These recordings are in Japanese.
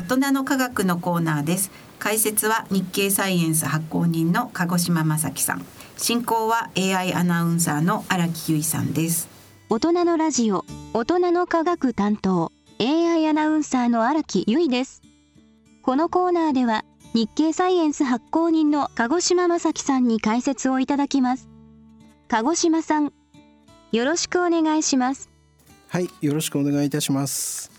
大人の科学のコーナーです。解説は日経サイエンス発行人の鹿児島正樹さん。進行は AI アナウンサーの荒木由衣さんです。大人のラジオ大人の科学担当 AI アナウンサーの荒木由衣です。このコーナーでは日経サイエンス発行人の鹿児島正樹さんに解説をいただきます。鹿児島さんよろしくお願いします。はいよろしくお願いいたします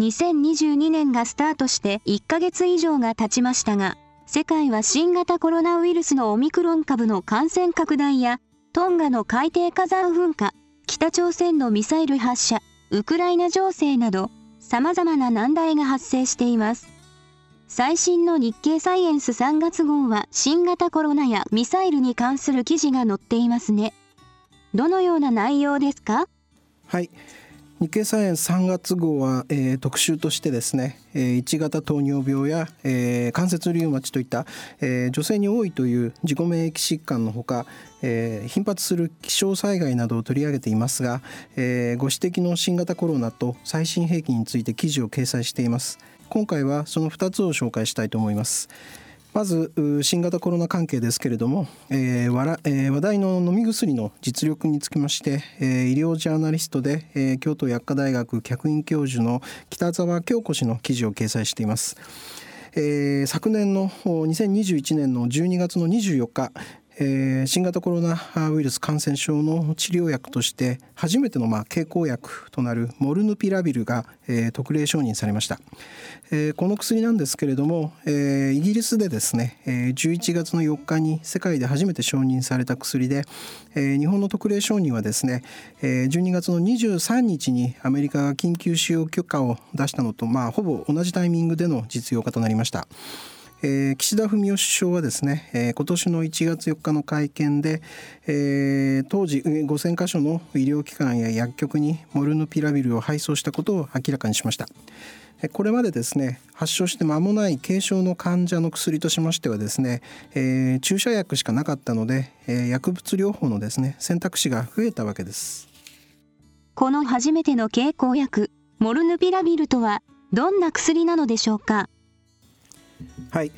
2022年がスタートして1ヶ月以上が経ちましたが、世界は新型コロナウイルスのオミクロン株の感染拡大や、トンガの海底火山噴火、北朝鮮のミサイル発射、ウクライナ情勢など、様々な難題が発生しています。最新の日経サイエンス3月号は新型コロナやミサイルに関する記事が載っていますね。どのような内容ですか？はい。日経サイエンス3月号は、えー、特集としてですね、えー、1型糖尿病や、えー、関節リウマチといった、えー、女性に多いという自己免疫疾患のほか、えー、頻発する気象災害などを取り上げていますが、えー、ご指摘の新型コロナと最新兵器について記事を掲載しています。今回はその2つを紹介したいと思います。まず新型コロナ関係ですけれども、えーわえー、話題の飲み薬の実力につきまして、えー、医療ジャーナリストで、えー、京都薬科大学客員教授の北澤京子氏の記事を掲載しています。えー、昨年の2021年の12月の24日、えー、新型コロナウイルス感染症の治療薬として初めてのまあ経口薬となるモルヌピラビルが、えー、特例承認されました、えー、この薬なんですけれども、えー、イギリスでですね、えー、11月の4日に世界で初めて承認された薬で、えー、日本の特例承認はですね、えー、12月の23日にアメリカが緊急使用許可を出したのとまあほぼ同じタイミングでの実用化となりました。えー、岸田文雄首相はですね、えー、今年の1月4日の会見で、えー、当時5000箇所の医療機関や薬局にモルヌピラビルを配送したことを明らかにしました。これまでですね発症して間もない軽症の患者の薬としましてはですね、えー、注射薬しかなかったので、えー、薬物療法のですね選択肢が増えたわけですこの初めての経口薬モルヌピラビルとはどんな薬なのでしょうか？はい、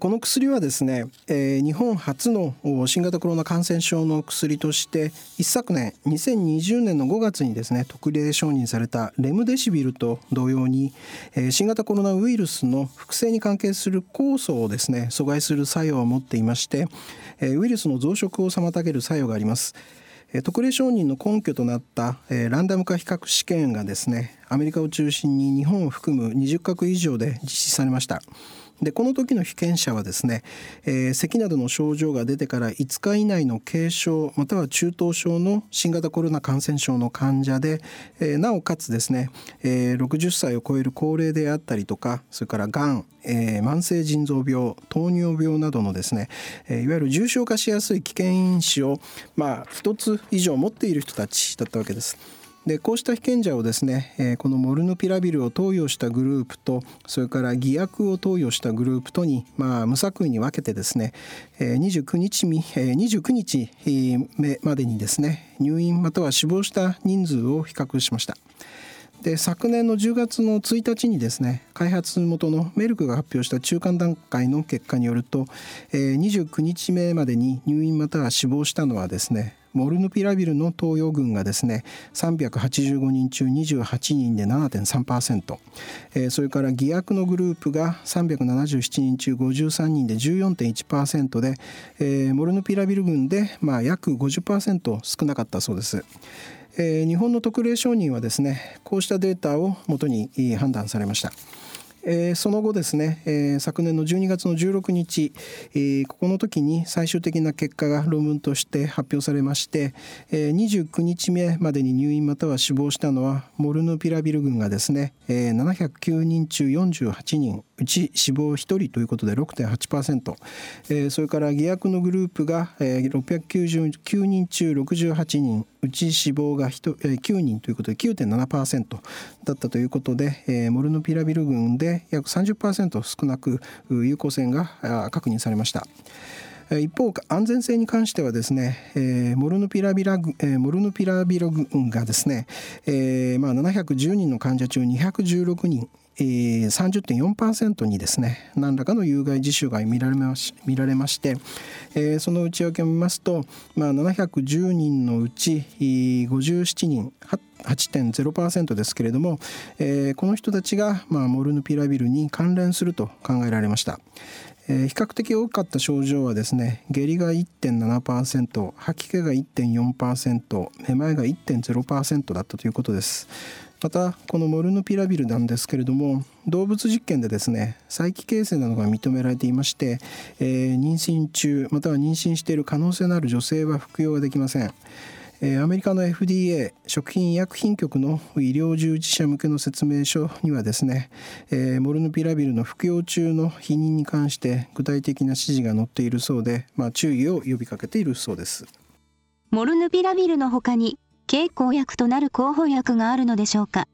この薬はですね、日本初の新型コロナ感染症の薬として一昨年2020年の5月にですね特例承認されたレムデシビルと同様に、新型コロナウイルスの複製に関係する酵素をですね阻害する作用を持っていまして、ウイルスの増殖を妨げる作用があります。特例承認の根拠となった、え、ランダム化比較試験がですねアメリカを中心に日本を含む20カ国以上で実施されました。でこの時の被験者はですね、えー、咳などの症状が出てから5日以内の軽症または中等症の新型コロナ感染症の患者で、えー、なおかつですね、えー、60歳を超える高齢であったりとかそれからがん、えー、慢性腎臓病糖尿病などのですね、え、いわゆる重症化しやすい危険因子をまあ1つ以上持っている人たちだったわけです。でこうした被験者をですね、えー、このモルヌピラビルを投与したグループとそれから偽薬を投与したグループとに、まあ、無作為に分けてですね、えー、29日、29日目までにですね入院または死亡した人数を比較しました。で昨年の10月の1日にですね開発元のメルクが発表した中間段階の結果によると、えー、29日目までに入院または死亡したのはですねモルヌピラビルの投与群がですね385人中28人で7.3%、えー、それから偽薬のグループが377人中53人で14.1%で、えー、モルヌピラビル群で、まあ、約50%少なかったそうです。えー、日本の特例承認はですねこうしたデータをもとに判断されました。えー、その後ですね、えー、昨年の12月の16日、えー、ここの時に最終的な結果が論文として発表されまして、えー、29日目までに入院または死亡したのはモルヌピラビル群がですね、えー、709人中48人。うち死亡1人ということで6.8%、えー、それから偽薬のグループが、えー、699人中68人うち死亡が9人ということで9.7%だったということで、えー、モルヌピラビル群で約30%少なく有効性が確認されました。一方安全性に関してはですね、えー、モルヌピラビラ、えー、モルヌピラビロ群がですね、えーまあ、710人の患者中216人えー、30.4%にですね何らかの有害事象が見られまし見られまして、えー、その内訳を見ますと、まあ、710人のうち57人8.0%ですけれども、えー、この人たちが、まあ、モルヌピラビルに関連すると考えられました。比較的多かった症状はですね下痢が1.7%吐き気が1.4%めまいが1.0%だったということですまたこのモルヌピラビルなんですけれども動物実験でですね再帰形成などが認められていまして、えー、妊娠中または妊娠している可能性のある女性は服用ができません。アメリカの FDA 食品医薬品局の医療従事者向けの説明書にはですねえモルヌピラビルの服用中の避妊に関して具体的な指示が載っているそうで、まあ、注意を呼びかけているそうです。モルヌピラビルのほかに経口薬となる候補薬があるのでしょうか？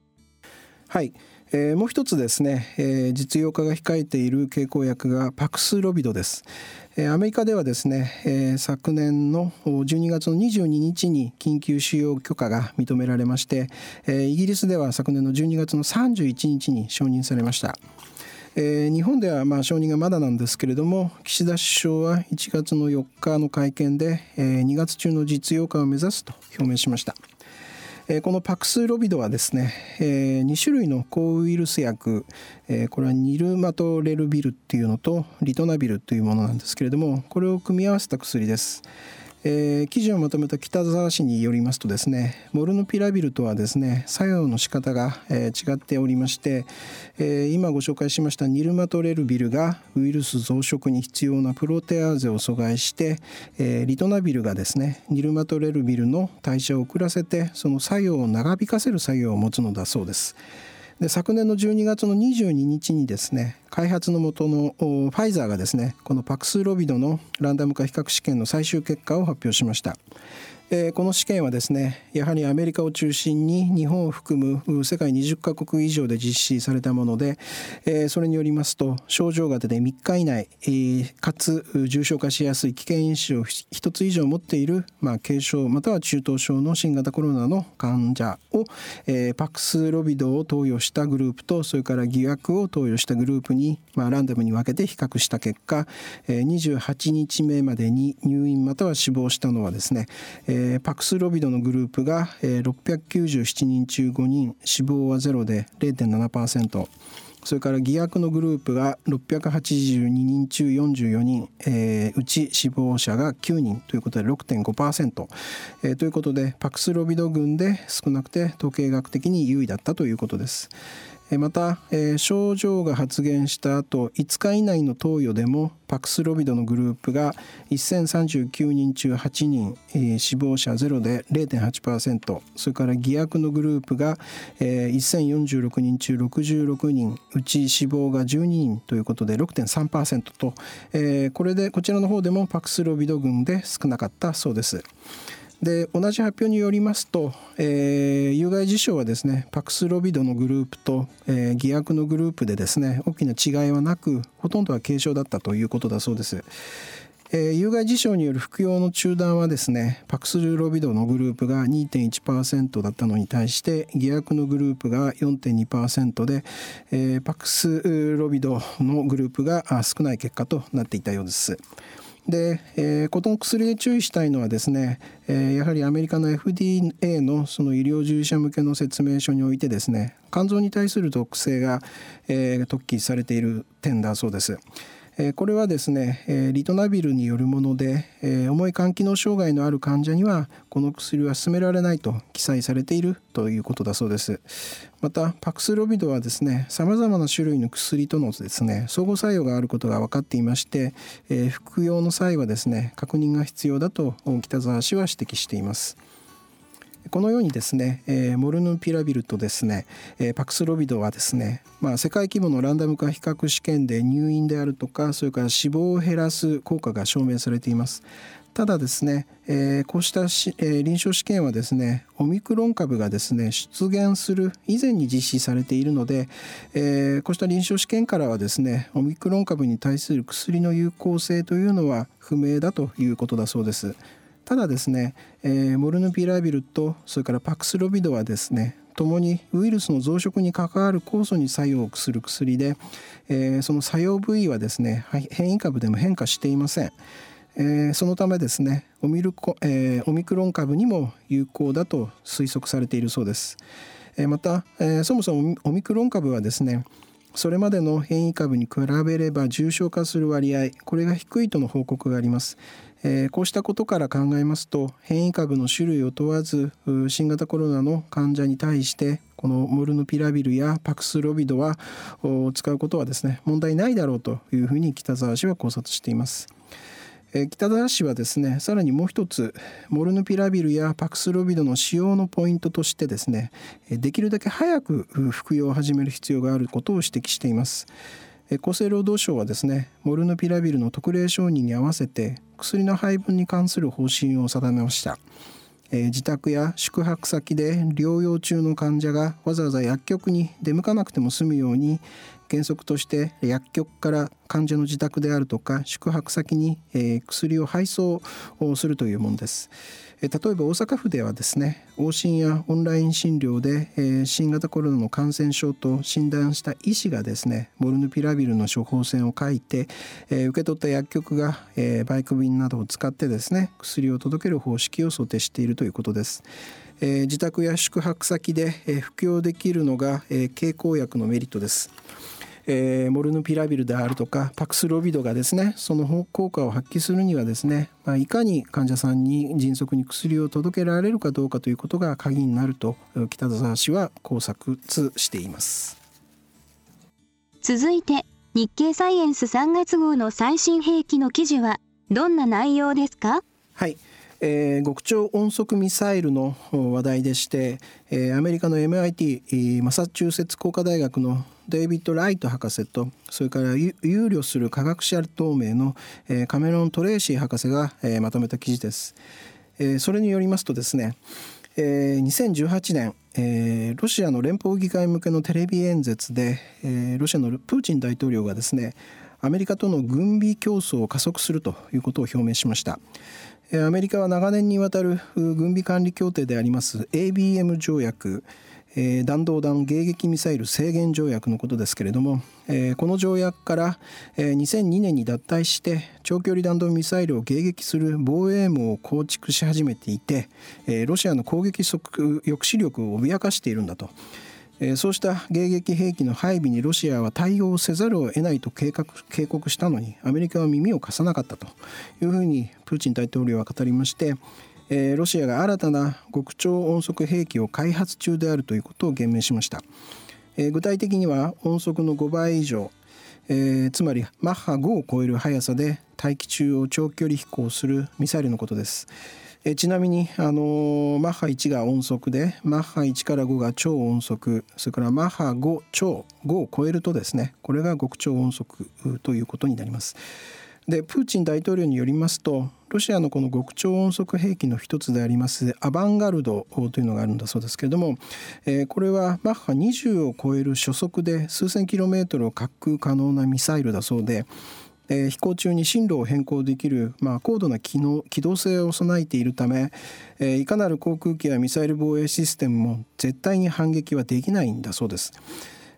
はい、えー、もう一つですね、えー、実用化が控えている経口薬がパクスロビドです、えー、アメリカではですね、えー、昨年の12月の22日に緊急使用許可が認められまして、えー、イギリスでは昨年の12月の31日に承認されました。えー、日本ではまあ承認がまだなんですけれども岸田首相は1月の4日の会見で、えー、2月中の実用化を目指すと表明しました。このパクスロビドはですね、え2種類の抗ウイルス薬、これはニルマトレルビルっていうのとリトナビルというものなんですけれどもこれを組み合わせた薬です。えー、記事をまとめた北沢氏によりますとですねモルヌピラビルとはですね作用の仕方が、えー、違っておりまして、えー、今ご紹介しましたニルマトレルビルがウイルス増殖に必要なプロテアーゼを阻害して、えー、リトナビルがですねニルマトレルビルの代謝を遅らせてその作用を長引かせる作用を持つのだそうです。で昨年の12月の22日にですね開発のもとのファイザーがですねこのパクスロビドのランダム化比較試験の最終結果を発表しました。えー、この試験はですねやはりアメリカを中心に日本を含む世界20カ国以上で実施されたもので、えー、それによりますと症状が出て3日以内、えー、かつ重症化しやすい危険因子を1つ以上持っている、まあ、軽症または中等症の新型コロナの患者を、えー、パクスロビドを投与したグループとそれから偽薬を投与したグループに、まあ、ランダムに分けて比較した結果、えー、28日目までに入院または死亡したのはですね、えーー、パクスロビドのグループが、えー、697人中5人死亡はゼロで0.7%それから偽薬のグループが682人中44人、えー、うち死亡者が9人ということで6.5%、えー、ということでパクスロビド群で少なくて統計学的に優位だったということです。また、えー、症状が発現した後5日以内の投与でもパクスロビドのグループが1039人中8人、えー、死亡者ゼロで0.8%それから偽薬のグループが、えー、1046人中66人うち死亡が12人ということで6.3%と、えー、これでこちらの方でもパクスロビド群で少なかったそうです。で同じ発表によりますと、えー、有害事象はですねパクスロビドのグループと、えー、偽薬のグループでですね大きな違いはなくほとんどは軽症だったということだそうです。えー、有害事象による服用の中断はですねパクスロビドのグループが2.1%だったのに対して偽薬のグループが4.2%で、えー、パクスロビドのグループが少ない結果となっていたようです。で、えー、この薬で注意したいのはですね、えー、やはりアメリカの FDA のその医療従事者向けの説明書においてですね肝臓に対する毒性が、えー、特記されている点だそうです。これはですねリトナビルによるもので重い肝機能障害のある患者にはこの薬は勧められないと記載されているということだそうです。またパクスロビドはですねさまざまな種類の薬とのですね相互作用があることが分かっていまして、服用の際はですね確認が必要だと北澤氏は指摘しています。このようにですね、えー、モルヌピラビルとですね、えー、パクスロビドはですね、まあ、世界規模のランダム化比較試験で入院であるとかそれから死亡を減らす効果が証明されています。ただですね、えー、こうしたし、えー、臨床試験はですねオミクロン株がですね出現する以前に実施されているので、えー、こうした臨床試験からはですねオミクロン株に対する薬の有効性というのは不明だということだそうです。ただですね、えー、モルヌピラビルとそれからパクスロビドはですねともにウイルスの増殖に関わる酵素に作用する薬で、えー、その作用部位はですね変異株でも変化していません。えー、そのためですねオミルコ、えー、オミクロン株にも有効だと推測されているそうです。え、また、え、そもそもオミクロン株はですねそれまでの変異株に比べれば重症化する割合これが低いとの報告があります。えー、こうしたことから考えますと変異株の種類を問わず新型コロナの患者に対してこのモルヌピラビルやパクスロビドは使うことはですね問題ないだろうというふうに北沢氏は考察しています。え北田氏はですねさらにもう一つモルヌピラビルやパクスロビドの使用のポイントとしてですねできるだけ早く服用を始める必要があることを指摘しています厚生労働省はですねモルヌピラビルの特例承認に合わせて薬の配分に関する方針を定めましたえ自宅や宿泊先で療養中の患者がわざわざ薬局に出向かなくても済むように原則として薬局から患者の自宅であるとか宿泊先に、え薬を配送をするというものです。例えば大阪府ではですね往診やオンライン診療で、新型コロナの感染症と診断した医師がですねモルヌピラビルの処方箋を書いて、受け取った薬局が、バイク便などを使ってですね薬を届ける方式を想定しているということです。自宅や宿泊先で、服用できるのが、経口薬のメリットです。えー、モルヌピラビルであるとかパクスロビドがですねその効果を発揮するにはですね、まあ、いかに患者さんに迅速に薬を届けられるかどうかということが鍵になると北澤氏は考察しています。続いて日経サイエンス3月号の最新兵器の記事はどんな内容ですか？はいえー、極超音速ミサイルの話題でして、えー、アメリカの MIT マサチューセッツ工科大学のデイビッド・ライト博士とそれから憂慮する科学者同盟の、えー、カメロン・トレーシー博士が、えー、まとめた記事です。えー、それによりますとですね、えー、2018年、えー、ロシアの連邦議会向けのテレビ演説で、えー、ロシアのプーチン大統領がですねアメリカとの軍備競争を加速するということを表明しました。アメリカは長年にわたる軍備管理協定であります ABM 条約、弾道弾迎撃ミサイル制限条約のことですけれども、この条約から、えー、2002年に脱退して長距離弾道ミサイルを迎撃する防衛網を構築し始めていて、ロシアの攻撃抑止力を脅かしているんだと。そうした迎撃兵器の配備にロシアは対応せざるを得ないと計画警告したのにアメリカは耳を貸さなかったというふうにプーチン大統領は語りましてえ、ロシアが新たな極超音速兵器を開発中であるということを言明しました、え、具体的には音速の5倍以上、え、つまりマッハ5を超える速さで大気中を長距離飛行するミサイルのことです、えちなみに、あのマッハ1が音速でマッハ1から5が超音速それからマッハ5超5を超えるとですねこれが極超音速ということになります。でプーチン大統領によりますとロシアのこの極超音速兵器の一つでありますアバンガルドというのがあるんだそうですけれども、えー、これはマッハ20を超える初速で数千キロメートルを滑空可能なミサイルだそうでえー、飛行中に進路を変更できる、まあ、高度な機能機動性を備えているため、えー、いかなる航空機やミサイル防衛システムも絶対に反撃はできないんだそうです。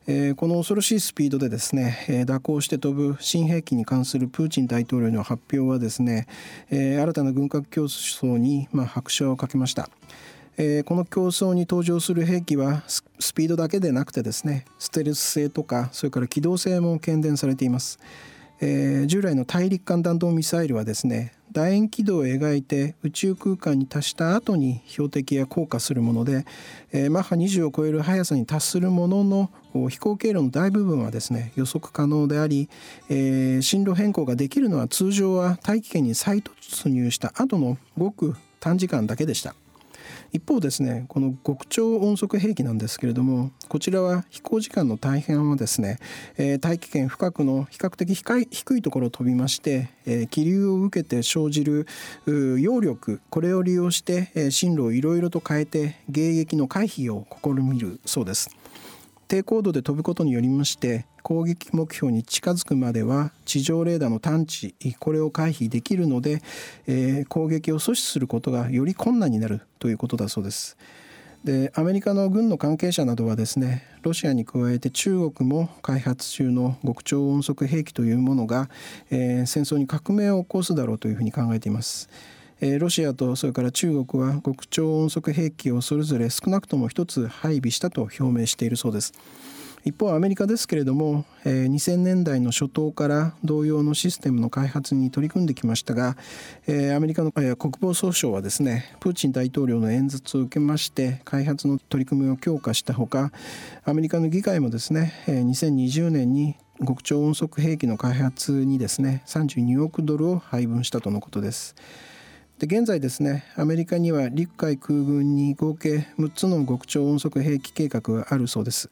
えー、この恐ろしいスピードでですね、えー、蛇行して飛ぶ新兵器に関するプーチン大統領の発表はですね、えー、新たな軍拡競争に、まあ、拍車をかけました。えー、この競争に登場する兵器はスピードだけでなくてですねステルス性とかそれから機動性も懸念されています。えー、従来の大陸間弾道ミサイルはですね楕円軌道を描いて宇宙空間に達した後に標的や降下するもので、えー、マッハ20を超える速さに達するものの飛行経路の大部分はですね予測可能であり、えー、進路変更ができるのは通常は大気圏に再突入した後のごく短時間だけでした。一方ですねこの極超音速兵器なんですけれどもこちらは飛行時間の大半はですね、えー、大気圏深くの比較的低いところを飛びまして、えー、気流を受けて生じる揚力これを利用して、えー、進路をいろいろと変えて迎撃の回避を試みるそうです。低高度で飛ぶことによりまして攻撃目標に近づくまでは地上レーダーの探知これを回避できるので、えー、攻撃を阻止することがより困難になるということだそうです。でアメリカの軍の関係者などはですねロシアに加えて中国も開発中の極超音速兵器というものが、えー、戦争に革命を起こすだろうというふうに考えています。えー、ロシアとそれから中国は極超音速兵器をそれぞれ少なくとも一つ配備したと表明しているそうです。一方アメリカですけれども、えー、2000年代の初頭から同様のシステムの開発に取り組んできましたが、アメリカの、国防総省はですねプーチン大統領の演説を受けまして開発の取り組みを強化したほかアメリカの議会もですね、えー、2020年に極超音速兵器の開発にですね32億ドルを配分したとのことです。で現在ですねアメリカには陸海空軍に合計6つの極超音速兵器計画があるそうです。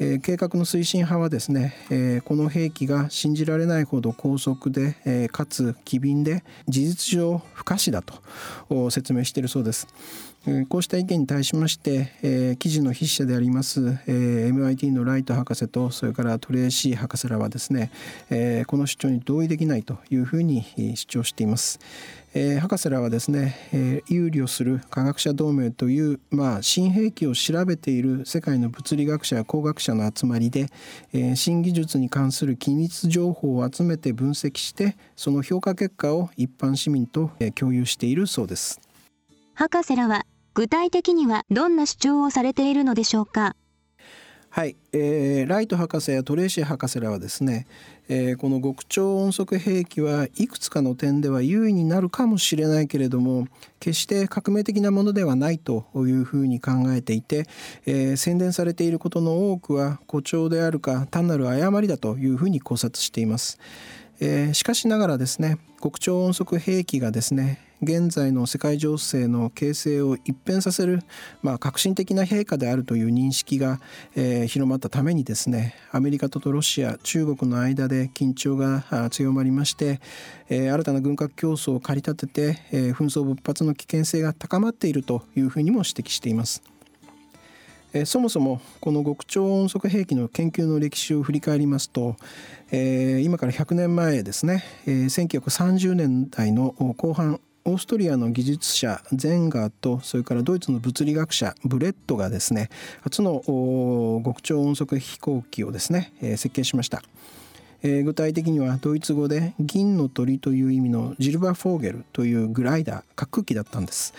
えー、計画の推進派はですね、えー、この兵器が信じられないほど高速で、えー、かつ機敏で事実上不可視だと説明しているそうです。こうした意見に対しまして、えー、記事の筆者であります、えー、MIT のライト博士とそれからトレーシー博士らはですね、えー、この主張に同意できないというふうに主張しています。えー、博士らはですね、えー、憂慮する科学者同盟という、まあ、新兵器を調べている世界の物理学者や工学者の集まりで、えー、新技術に関する機密情報を集めて分析してその評価結果を一般市民と、え、共有しているそうです。博士らは具体的にはどんな主張をされているのでしょうか？はい、えー、ライト博士やトレーシー博士らはですね、えー、この極超音速兵器はいくつかの点では優位になるかもしれないけれども決して革命的なものではないというふうに考えていて、えー、宣伝されていることの多くは誇張であるか単なる誤りだというふうに考察しています。えー、しかしながらですね極超音速兵器がですね現在の世界情勢の形勢を一変させる、まあ、革新的な陛下であるという認識が、えー、広まったためにですねアメリカとロシア中国の間で緊張が強まりまして、えー、新たな軍拡競争を駆り立てて、えー、紛争勃発の危険性が高まっているというふうにも指摘しています。えそもそもこの極超音速兵器の研究の歴史を振り返りますと、えー、今から100年前ですね、えー、1930年代の後半オーストリアの技術者ゼンガーとそれからドイツの物理学者ブレットがですね初の極超音速飛行機をですね、えー、設計しました。えー、具体的にはドイツ語で銀の鳥という意味のジルバ・フォーゲルというグライダー滑空機だったんです。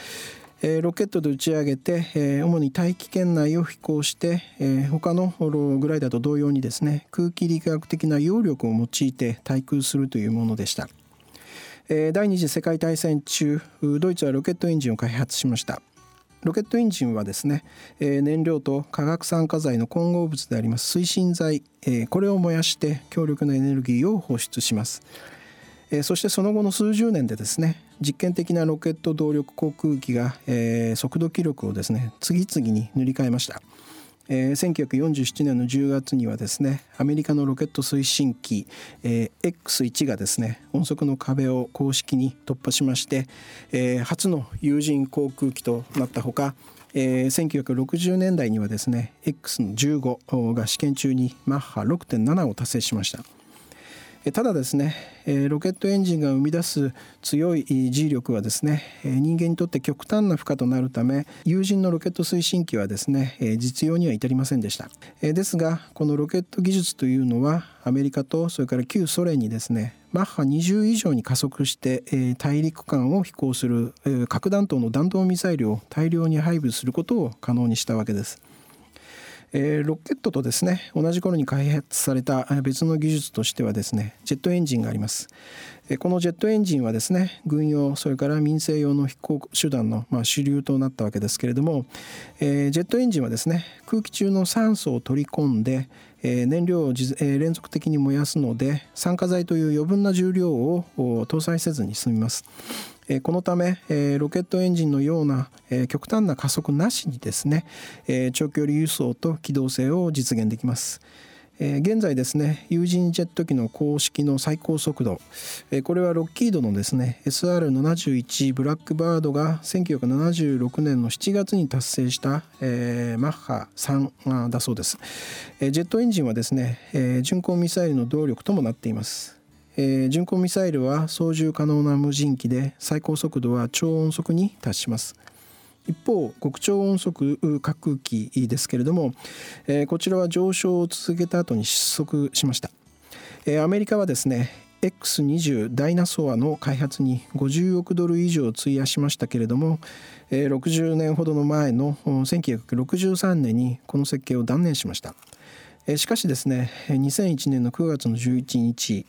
えー、ロケットで打ち上げて、えー、主に大気圏内を飛行して、えー、他のグライダーと同様にですね空気力学的な揚力を用いて対空するというものでした。第二次世界大戦中ドイツはロケットエンジンを開発しましたロケットエンジンはですね燃料と化学酸化剤の混合物であります推進剤これを燃やして強力なエネルギーを放出しますそしてその後の数十年でですね実験的なロケット動力航空機が速度記録をですね次々に塗り替えましたえー、1947年の10月にはですねアメリカのロケット推進機、えー、X1 がですね音速の壁を公式に突破しまして、えー、初の有人航空機となったほかえー、1960年代にはですね X の15が試験中にマッハ6.7を達成しました。ただですねロケットエンジンが生み出す強い G 力はですね人間にとって極端な負荷となるため有人のロケット推進機はですね実用には至りませんでしたですがこのロケット技術というのはアメリカとそれから旧ソ連にですねマッハ20以上に加速して大陸間を飛行する核弾頭の弾道ミサイルを大量に配備することを可能にしたわけです。えー、ロケットとですね同じ頃に開発された別の技術としてはですねジェットエンジンがあります。えこのジェットエンジンはですね軍用それから民生用の飛行手段の、まあ、主流となったわけですけれども、えー、ジェットエンジンはですね空気中の酸素を取り込んで、え、燃料を、え、連続的に燃やすので酸化剤という余分な重量を搭載せずに済みます。このためロケットエンジンのような極端な加速なしにですね長距離輸送と機動性を実現できます。現在ですね有人ジェット機の公式の最高速度これはロッキードのですね SR71 ブラックバードが1976年の7月に達成した、え、マッハ3だそうです、ジェットエンジンはですね、巡航ミサイルの動力ともなっていますえー、巡航ミサイルは操縦可能な無人機で最高速度は超音速に達します。一方極超音速滑空機ですけれども、えー、こちらは上昇を続けた後に失速しました、えー、アメリカはですね X20 ダイナソアの開発に50億ドル以上費やしましたけれども、えー、60年ほどの前の1963年にこの設計を断念しました、しかしですね2001年の9月の11日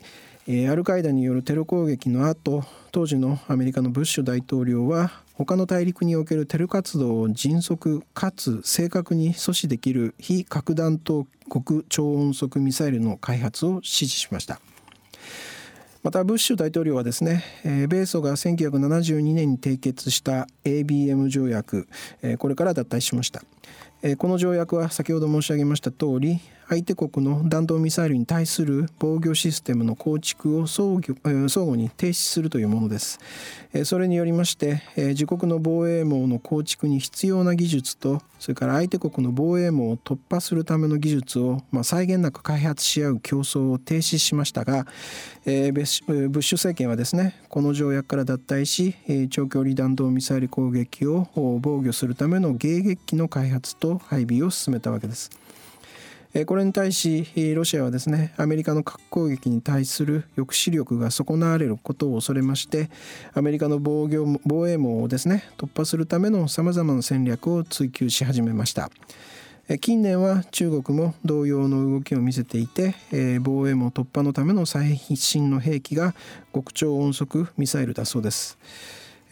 えアルカイダによるテロ攻撃の後当時のアメリカのブッシュ大統領は他の大陸におけるテロ活動を迅速かつ正確に阻止できる非核弾頭極超音速ミサイルの開発を指示しました。またブッシュ大統領はですねえ米ソが1972年に締結した ABM 条約えこれから脱退しました。えこの条約は先ほど申し上げました通り相手国の弾道ミサイルに対する防御システムの構築を相互に停止するというものですそれによりまして自国の防衛網の構築に必要な技術とそれから相手国の防衛網を突破するための技術を、まあ、際限なく開発し合う競争を停止しましたが、えー、ブッシュ政権はですねこの条約から脱退し、長距離弾道ミサイル攻撃を防御するための迎撃機の開発と配備を進めたわけです。これに対しロシアはですねアメリカの核攻撃に対する抑止力が損なわれることを恐れましてアメリカの防御防衛網をですね突破するためのさまざまな戦略を追求し始めました。近年は中国も同様の動きを見せていて防衛網突破のための最新の兵器が極超音速ミサイルだそうです。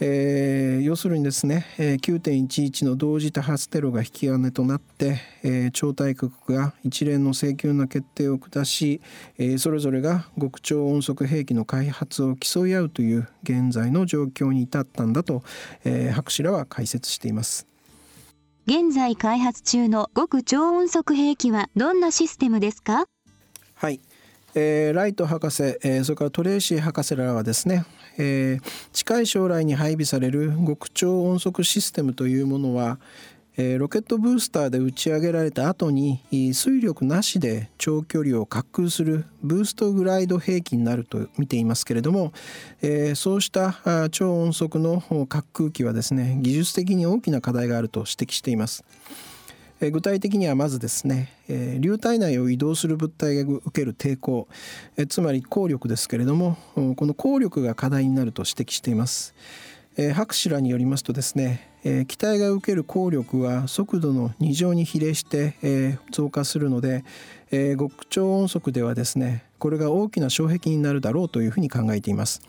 えー、要するにですね、えー、9.11の同時多発テロが引き金となって、えー、超大国が一連の請求の決定を下し、えー、それぞれが極超音速兵器の開発を競い合うという現在の状況に至ったんだと、えー、博士らは解説しています。現在開発中の極超音速兵器はどんなシステムですか？はい、えー、ライト博士、えー、それからトレーシー博士らはですね、えー、近い将来に配備される極超音速システムというものは、えー、ロケットブースターで打ち上げられた後に水力なしで長距離を滑空するブーストグライド兵器になると見ていますけれども、えー、そうした超音速の滑空機はですね技術的に大きな課題があると指摘しています。え具体的にはまずですね、え流体内を移動する物体が受ける抵抗、えつまり効力ですけれどもこの効力が課題になると指摘しています。え博士らによりますとですね、え機体が受ける効力は速度の2乗に比例して、え増加するので、え極超音速ではですねこれが大きな障壁になるだろうというふうに考えています。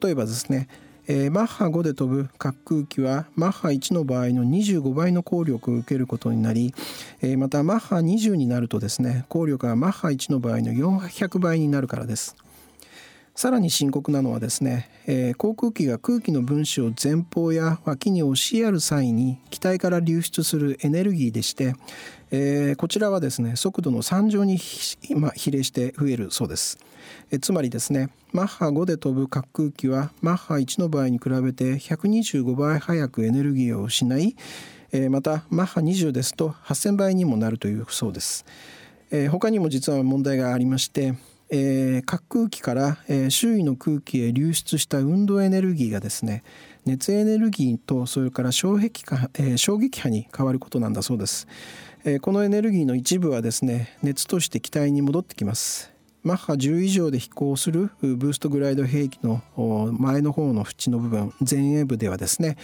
例えばですねえー、マッハ5で飛ぶ滑空機はマッハ1の場合の25倍の効力を受けることになり、えー、またマッハ20になるとですね効力がマッハ1の場合の400倍になるからです。さらに深刻なのはですね、えー、航空機が空気の分子を前方や脇に押しやる際に機体から流出するエネルギーでして、えー、こちらはですね速度の3乗に比例して増えるそうです。えつまりですねマッハ5で飛ぶ滑空機はマッハ1の場合に比べて125倍早くエネルギーを失い、えまたマッハ20ですと8000倍にもなるというそうです。え他にも実は問題がありましてえー、滑空機から、えー、周囲の空気へ流出した運動エネルギーがですね熱エネルギーとそれから衝撃波、えー、衝撃波に変わることなんだそうです、え、このエネルギーの一部はですね熱として機体に戻ってきますマッハ10以上で飛行するブーストグライド兵器の前の方の縁の部分前衛部ではですね、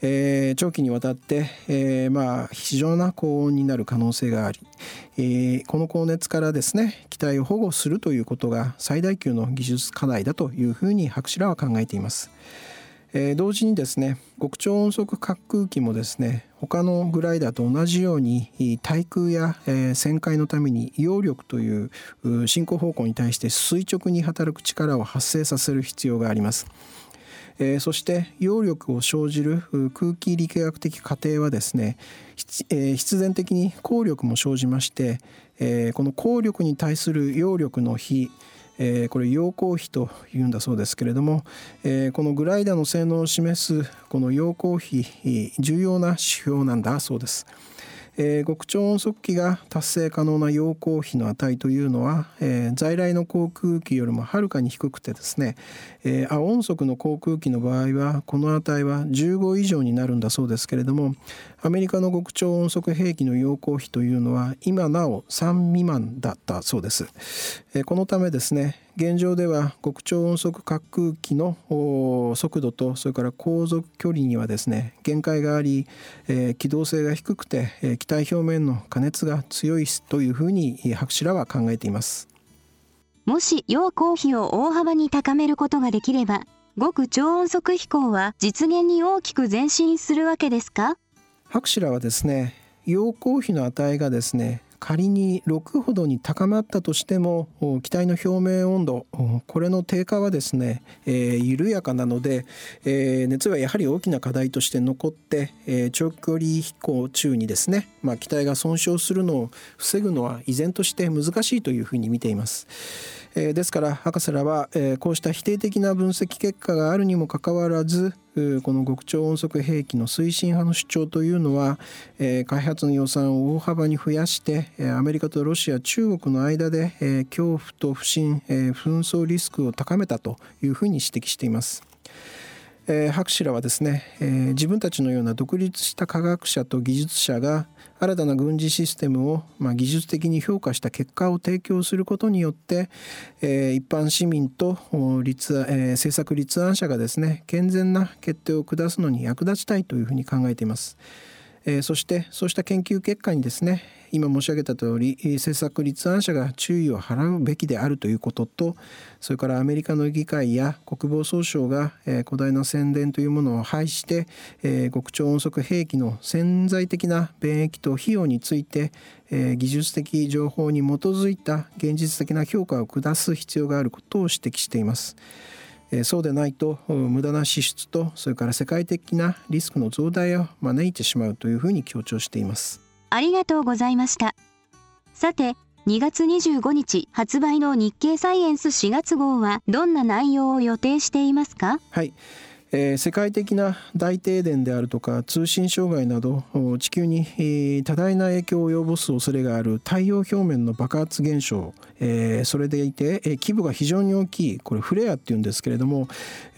えー、長期にわたって、えー、まあ非常な高温になる可能性があり、えー、この高熱からですね機体を保護するということが最大級の技術課題だというふうに博士らは考えています。えー、同時にですね極超音速滑空機もですね他のグライダーと同じように対空や、えー、旋回のために揚力という進行方向に対して垂直に働く力を発生させる必要があります。えー、そして揚力を生じる空気力学的過程はですね、えー、必然的に効力も生じまして、えー、この効力に対する揚力の比えー、これ陽光比というんだそうですけれども、えー、このグライダーの性能を示すこの陽光比重要な指標なんだそうです。えー、極超音速機が達成可能な陽光比の値というのは、えー、在来の航空機よりもはるかに低くてですね、えー、亜音速の航空機の場合はこの値は15以上になるんだそうですけれどもアメリカの極超音速兵器の陽光比というのは今なお3未満だったそうです、えー、このためですね現状では極超音速滑空機の速度とそれから航続距離にはですね限界があり、えー、機動性が低くて、えー、機体表面の加熱が強いというふうに博士らは考えています。もし陽光比を大幅に高めることができれば極超音速飛行は実現に大きく前進するわけですか？博士らはですね陽光比の値がですね仮に6ほどに高まったとしても機体の表面温度これの低下はですね、えー、緩やかなので、えー、熱はやはり大きな課題として残って、えー、長距離飛行中にですね、まあ、機体が損傷するのを防ぐのは依然として難しいというふうに見ています。え、ですから博士らは、え、こうした否定的な分析結果があるにもかかわらずこの極超音速兵器の推進派の主張というのは、開発の予算を大幅に増やしてアメリカとロシア中国の間で、恐怖と不信、紛争リスクを高めたというふうに指摘しています。えー、博士らはですね、えー、自分たちのような独立した科学者と技術者が新たな軍事システムを、まあ、技術的に評価した結果を提供することによって、えー、一般市民と立、えー、政策立案者がですね健全な決定を下すのに役立ちたいというふうに考えています。えー、そしてそうした研究結果にですね今申し上げた通り政策立案者が注意を払うべきであるということとそれからアメリカの議会や国防総省が、えー、古代な宣伝というものを廃して、えー、極超音速兵器の潜在的な便益と費用について、えー、技術的情報に基づいた現実的な評価を下す必要があることを指摘しています。そうでないと無駄な支出とそれから世界的なリスクの増大を招いてしまうというふうに強調しています。ありがとうございました。さて2月25日発売の日経サイエンス4月号はどんな内容を予定していますか？はいえー、世界的な大停電であるとか通信障害など地球に、多大な影響を及ぼす恐れがある太陽表面の爆発現象、えー、それでいて、えー、規模が非常に大きいこれフレアっていうんですけれども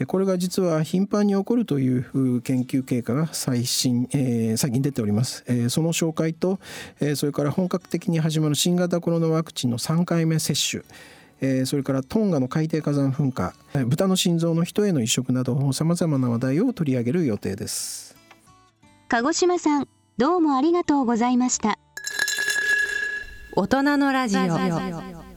これが実は頻繁に起こるという研究経過が最新、えー、最近出ております、えー、その紹介と、えー、それから本格的に始まる新型コロナワクチンの3回目接種。えー、それからトンガの海底火山噴火豚の心臓の人への移植などさまざまな話題を取り上げる予定です。鹿児島さんどうもありがとうございました。大人のラジオ